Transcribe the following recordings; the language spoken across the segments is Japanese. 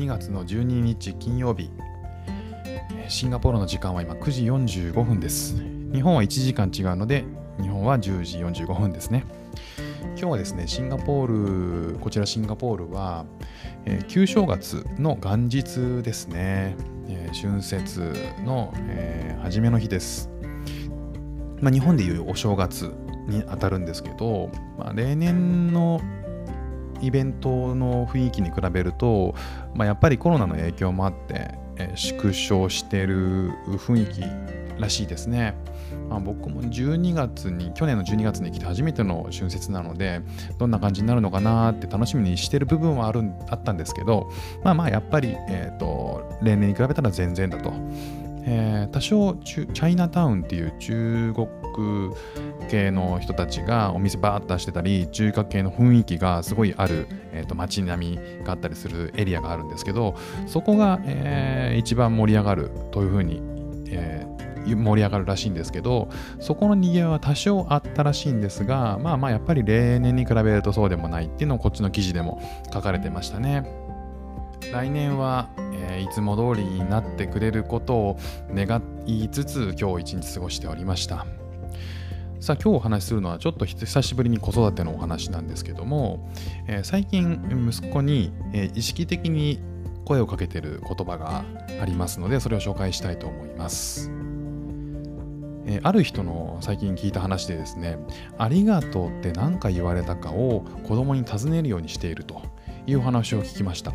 2月の12日金曜日。シンガポールの時間は今9時45分です。日本は1時間違うので日本は10時45分ですね。今日はですねシンガポールこちらシンガポールは、えー、旧正月の元日ですね、えー、春節の、えー、初めの日です。まあ、日本でいうお正月にあたるんですけど、まあ、例年のイベントの雰囲気に比べると、まあ、やっぱりコロナの影響もあって、えー、縮小してる雰囲気らしいですね。まあ、僕も12月に去年の12月に来て初めての春節なのでどんな感じになるのかなって楽しみにしてる部分はあるあったんですけどまあまあやっぱり、えーと例年に比べたら全然だと。えー、多少チャイナタウンっていう中国系の人たちがお店バーッと出してたり中華系の雰囲気がすごいある、えー、と街並みがあったりするエリアがあるんですけどそこが、えー、一番盛り上がるというふうに、えー、盛り上がるらしいんですけどそこのにぎわいは多少あったらしいんですがまあまあやっぱり例年に比べるとそうでもないっていうのをこっちの記事でも書かれてましたね。来年は、えー、いつも通りになってくれることを願いつつ今日一日過ごしておりました。さあ今日お話しするのはちょっと久しぶりに子育てのお話なんですけども、えー、最近息子に、えー、意識的に声をかけてる言葉がありますのでそれを紹介したいと思います。えある人の最近聞いた話でですねありがとうって何か言われたかを子供に尋ねるようにしているという話を聞きました。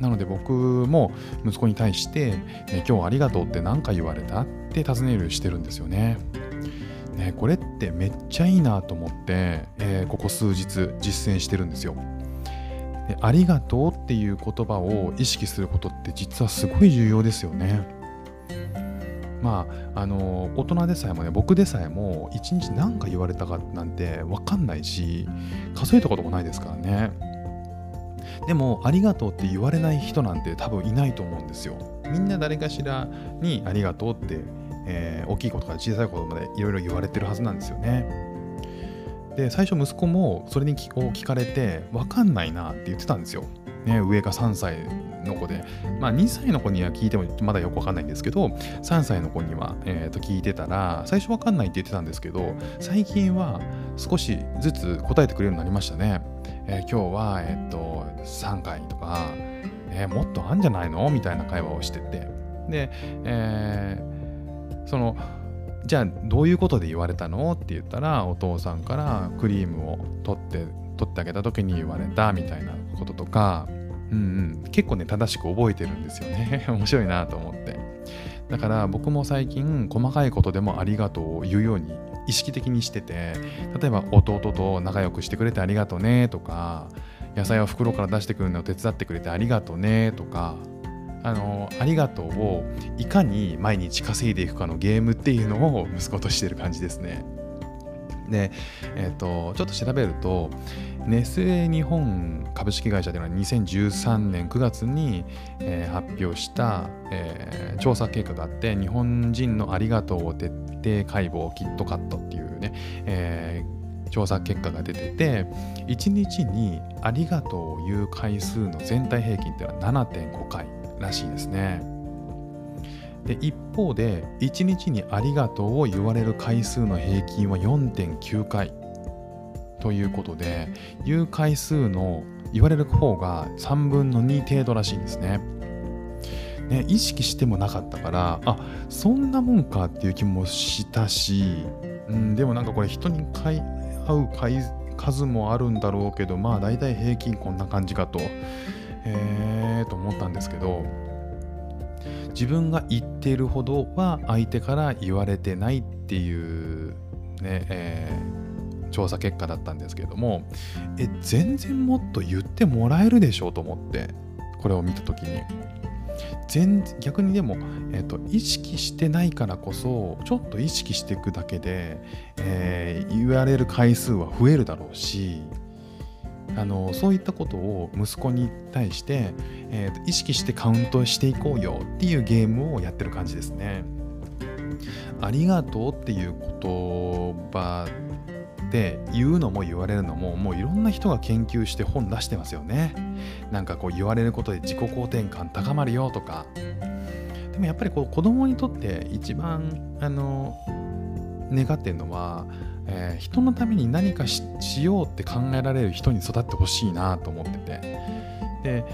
なので僕も息子に対して、ね、今日ありがとうって何か言われたって尋ねるしてるんですよね。ねこれってめっちゃいいなと思って、えー、ここ数日実践してるんですよ。でありがとうっていう言葉を意識することって実はすごい重要ですよね。まあ、あの大人でさえもね僕でさえも一日何か言われたかなんて分かんないし数えたこともないですからね。でもありがとうって言われない人なんて多分いないと思うんですよ。みんな誰かしらにありがとうって、えー、大きいことから小さいことまでいろいろ言われてるはずなんですよね。で最初息子もそれに聞かれて分かんないなって言ってたんですよ、ね、上が3歳の子で、まあ、2歳の子には聞いてもまだよく分かんないんですけど3歳の子には、えー、と聞いてたら最初分かんないって言ってたんですけど最近は少しずつ答えてくれるようになりましたね。えー、今日は、えっと、3回とか、えー、もっとあんじゃないの？みたいな会話をしてて。で、えー、その、じゃあどういうことで言われたの？って言ったら、お父さんからクリームを取って、取ってあげた時に言われたみたいなこととか、うんうん、結構ね、正しく覚えてるんですよね。面白いなと思って。だから僕も最近細かいことでもありがとうを言うように意識的にしてて例えば弟と仲良くしてくれてありがとうねとか野菜を袋から出してくるのを手伝ってくれてありがとうねとかあのありがとうをいかに毎日稼いでいくかのゲームっていうのを息子としてる感じですね。で、えっ、ー、と、ちょっと調べると、ネスレ日本株式会社というのは2013年9月に、えー、発表した、えー、調査結果があって、日本人のありがとうを徹底解剖キットカットっていうね、えー、調査結果が出てて、1日にありがとうを言う回数の全体平均っていうのは7.5回らしいですね。で一方で1日にありがとうを言われる回数の平均は4.9回ということで言う回数の言われる方が3分の2程度らしいんですね。ね意識してもなかったからあそんなもんかっていう気もしたし、うん、でもなんかこれ人に買い合う数もあるんだろうけどまあ大体平均こんな感じかとえーと思ったんですけど自分が言っているほどは相手から言われてないっていうね、えー、調査結果だったんですけれどもえ全然もっと言ってもらえるでしょうと思ってこれを見た時に。全逆にでも、えーと、意識してないからこそちょっと意識していくだけで、えー、言われる回数は増えるだろうしあのそういったことを息子に対して、えー、意識してカウントしていこうよっていうゲームをやってる感じですね。ありがとうっていう言葉って言うのも言われるのももういろんな人が研究して本出してますよねなんかこう言われることで自己肯定感高まるよとかでもやっぱりこう子供にとって一番あの願ってるのは、えー、人のために何かしようって考えられる人に育ってほしいなと思っててで、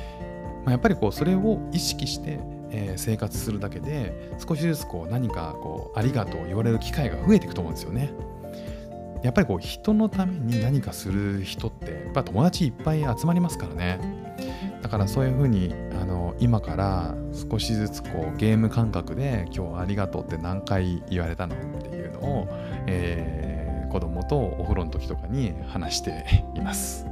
まあ、やっぱりこうそれを意識してえー、生活するだけで少しずつこう何かこうありがとう言われる機会が増えていくと思うんですよね。やっぱりこう人のために何かする人ってやっぱ友達いっぱい集まりますからね。だからそういうふうにあの今から少しずつこうゲーム感覚で今日ありがとうって何回言われたのってのを、えー、子供とお風呂の時とかに話しています。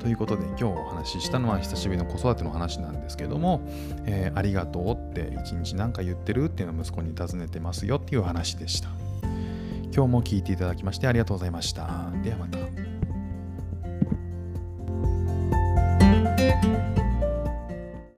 ということで今日お話ししたのは久しぶりの子育ての話なんですけども、えー、ありがとうって一日何か言ってるっていうのを息子に尋ねてますよっていう話でした。今日も聞いていただきましてありがとうございました。ではまた。